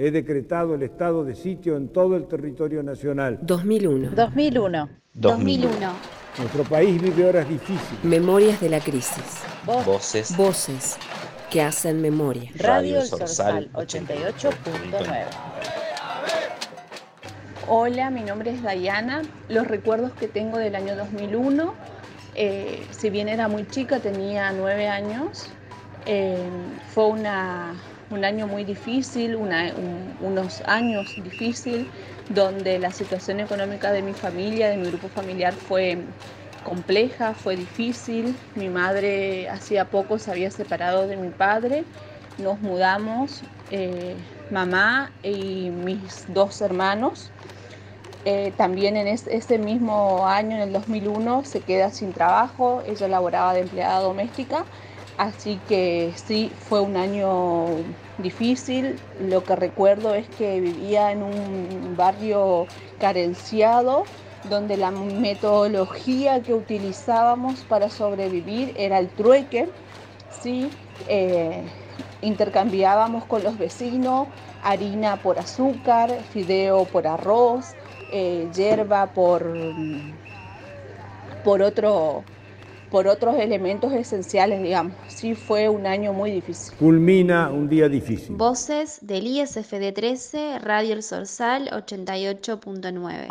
He decretado el estado de sitio en todo el territorio nacional. 2001. 2001. 2001. Nuestro país vive horas difíciles. Memorias de la crisis. Voces. Voces que hacen memoria. Radio El Sorsal 88.9. Hola, mi nombre es Dayana. Los recuerdos que tengo del año 2001, eh, si bien era muy chica, tenía nueve años, eh, fue una, un año muy difícil, una- un- unos años difícil, donde la situación económica de mi familia, de mi grupo familiar fue compleja, fue difícil. Mi madre hacía poco se había separado de mi padre, nos mudamos, eh, mamá y mis dos hermanos. Eh, también en es- ese mismo año, en el 2001, se queda sin trabajo. Ella laboraba de empleada doméstica. Así que sí, fue un año difícil. Lo que recuerdo es que vivía en un barrio carenciado, donde la metodología que utilizábamos para sobrevivir era el trueque. Sí, eh, intercambiábamos con los vecinos harina por azúcar, fideo por arroz, eh, hierba por, por, otro, por otros elementos esenciales, digamos. Sí fue un año muy difícil. Culmina un día difícil. Voces del ISFD 13, Radio El Sorsal 88.9.